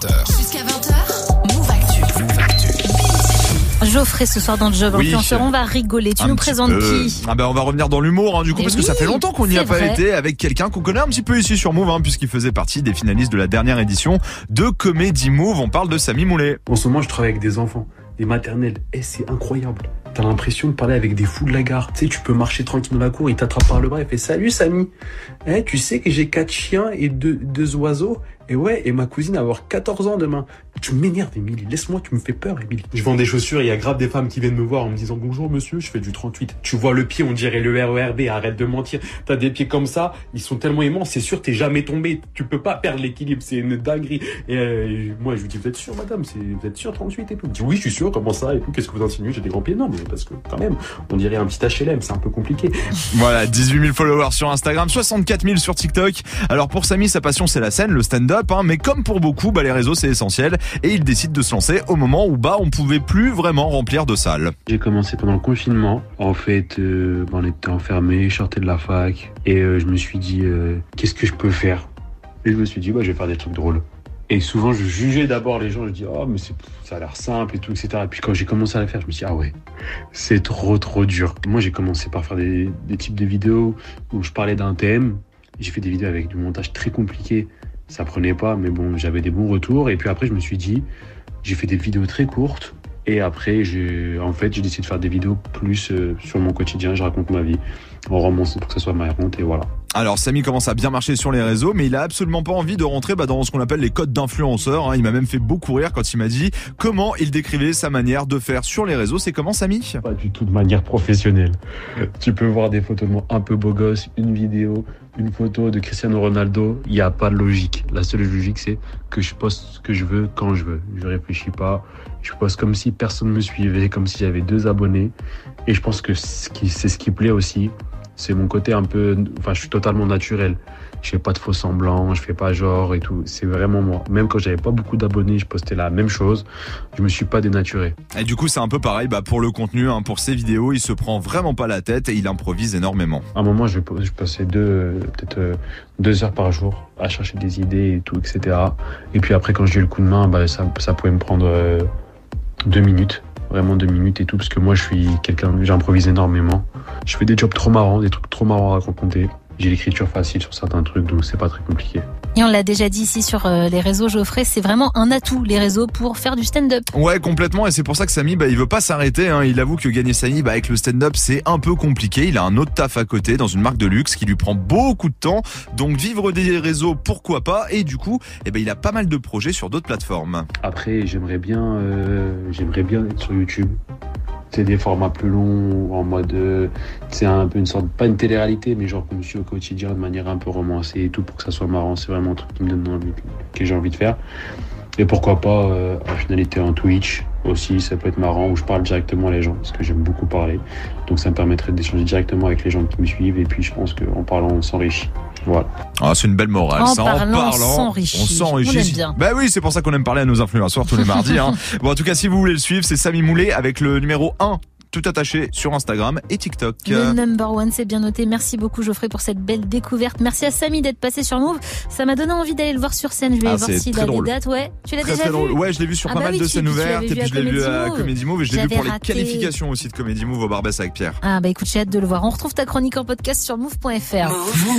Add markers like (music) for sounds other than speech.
20h. Jusqu'à 20h, Move Actu. Move Actu. Geoffrey ce soir dans le job Oui. influenceur, on va rigoler. Tu Un nous présentes peu. qui? Ah ben On va revenir dans l'humour, hein, du coup, Eh parce que ça fait longtemps qu'on n'y a pas vrai. été avec quelqu'un qu'on connaît un petit peu ici sur Move, hein, puisqu'il faisait partie des finalistes de la dernière édition de Comedy Move. On parle de Samy Moulet. En ce moment, je travaille avec des enfants, des maternelles. Et c'est incroyable. T'as l'impression de parler avec des fous de la gare. Tu sais, tu peux marcher tranquille dans la cour, il t'attrape par le bras et fait Salut Samy. Eh, tu sais que j'ai quatre chiens et deux, deux oiseaux. Et ouais, et ma cousine va avoir 14 ans demain. Tu m'énerves, Émilie. Laisse-moi, tu me fais peur, Émilie. Je vends des chaussures, il y a grave des femmes qui viennent me voir en me disant Bonjour monsieur, je fais du 38. Tu vois le pied, on dirait le RERB, arrête de mentir. T'as des pieds comme ça, ils sont tellement immenses, c'est sûr, t'es jamais tombé. Tu peux pas perdre l'équilibre, c'est une dinguerie. Et euh, moi, je lui dis Vous êtes sûr, madame c'est, Vous êtes sûr 38 et tout? Me dit Oui, je suis sûr, comment ça? Et tout. Qu'est-ce que vous insinuez? J'ai des grands pieds? Non, mais parce que quand même, on dirait un petit HLM, c'est un peu compliqué. Voilà, 18 000 followers sur Instagram, 64 000 sur TikTok. Alors pour Samy, sa passion c'est la scène, le stand-up, hein, mais comme pour beaucoup, bah, les réseaux c'est essentiel. Et il décide de se lancer au moment où bah on pouvait plus vraiment remplir de salles. J'ai commencé pendant le confinement. En fait, euh, on était enfermés, je sortais de la fac. Et euh, je me suis dit, euh, qu'est-ce que je peux faire? Et je me suis dit, bah, je vais faire des trucs drôles. Et souvent, je jugeais d'abord les gens. Je dis, oh, mais ça a l'air simple et tout, etc. Et puis quand j'ai commencé à le faire, je me suis dit, ah ouais, c'est trop, trop dur. Moi, j'ai commencé par faire des, des types de vidéos où je parlais d'un thème. J'ai fait des vidéos avec du montage très compliqué. Ça prenait pas, mais bon, j'avais des bons retours. Et puis après, je me suis dit, j'ai fait des vidéos très courtes. Et après, en fait, j'ai décidé de faire des vidéos plus euh, sur mon quotidien. Je raconte ma vie en romance pour que ça soit marrante. Et voilà. Alors Samy commence à bien marcher sur les réseaux, mais il a absolument pas envie de rentrer bah, dans ce qu'on appelle les codes d'influenceurs. hein. Il m'a même fait beaucoup rire quand il m'a dit comment il décrivait sa manière de faire sur les réseaux. C'est comment Samy? Pas du tout de manière professionnelle. Tu peux voir des photos de moi un peu beau gosse, une vidéo, une photo de Cristiano Ronaldo. Il n'y a pas de logique. La seule logique, c'est que je poste ce que je veux quand je veux. Je réfléchis pas. Je poste comme si personne me suivait, comme si j'avais deux abonnés. Et je pense que c'est ce qui plaît aussi. C'est mon côté un peu. Enfin, je suis totalement naturel. Je fais pas de faux semblants, je fais pas genre et tout. C'est vraiment moi. Même quand j'avais pas beaucoup d'abonnés, je postais la même chose. Je me suis pas dénaturé. Et du coup c'est un peu pareil bah, pour le contenu, hein. pour ses vidéos, il se prend vraiment pas la tête et il improvise énormément. À un moment, je, je passais deux, peut-être euh, deux heures par jour à chercher des idées et tout, etc. Et puis après, quand j'ai eu le coup de main, bah, ça, ça pouvait me prendre euh, deux minutes. Vraiment deux minutes et tout, parce que moi, je suis quelqu'un, j'improvise énormément. Je fais des jobs trop marrants, des trucs trop marrants à raconter. J'ai l'écriture facile sur certains trucs, donc c'est pas très compliqué. Et on l'a déjà dit ici sur euh, les réseaux, Geoffrey, c'est vraiment un atout, les réseaux, pour faire du stand-up. Ouais, complètement. Et c'est pour ça que Samy, bah, il veut pas s'arrêter. Hein. Il avoue que gagner Samy, bah, avec le stand-up, c'est un peu compliqué. Il a un autre taf à côté dans une marque de luxe qui lui prend beaucoup de temps. Donc vivre des réseaux, pourquoi pas? Et du coup, eh ben, il a pas mal de projets sur d'autres plateformes. Après, j'aimerais bien, euh, j'aimerais bien être sur YouTube. C'est des formats plus longs, en mode, euh, c'est un peu une sorte, pas une télé-réalité, mais genre comme je suis au quotidien de manière un peu romancée et tout pour que ça soit marrant. C'est vraiment un truc qui me donne envie, que j'ai envie de faire. Et pourquoi pas euh, en finalité en Twitch aussi, ça peut être marrant où je parle directement à les gens parce que j'aime beaucoup parler. Donc ça me permettrait d'échanger directement avec les gens qui me suivent et puis je pense qu'en parlant on s'enrichit. Voilà. Ah, c'est une belle morale. En ça, parlant, on s'enrichit. on s'enrichit. On aime bien. Bah oui, c'est pour ça qu'on aime parler à nos influenceurs tous les mardis. Hein. (laughs) Bon, en tout cas, si vous voulez le suivre, c'est Samy Moulet avec le numéro 1 tout attaché sur Instagram et TikTok. Le number one, c'est bien noté. Merci beaucoup, Geoffrey, pour cette belle découverte. Merci à Samy d'être passé sur Move. Ça m'a donné envie d'aller le voir sur scène. Je vais Ah, voir s'il a drôle. des dates. Ouais. Tu l'as déjà très vu? Drôle. Ouais, je l'ai vu sur Ah pas bah mal oui, de scènes ouvertes et puis je l'ai vu à Comedy Move et je l'ai vu pour les qualifications aussi de Comedy Move au Barbès avec Pierre. Ah bah écoute, j'ai hâte de le voir. On retrouve ta chronique en podcast sur move.fr.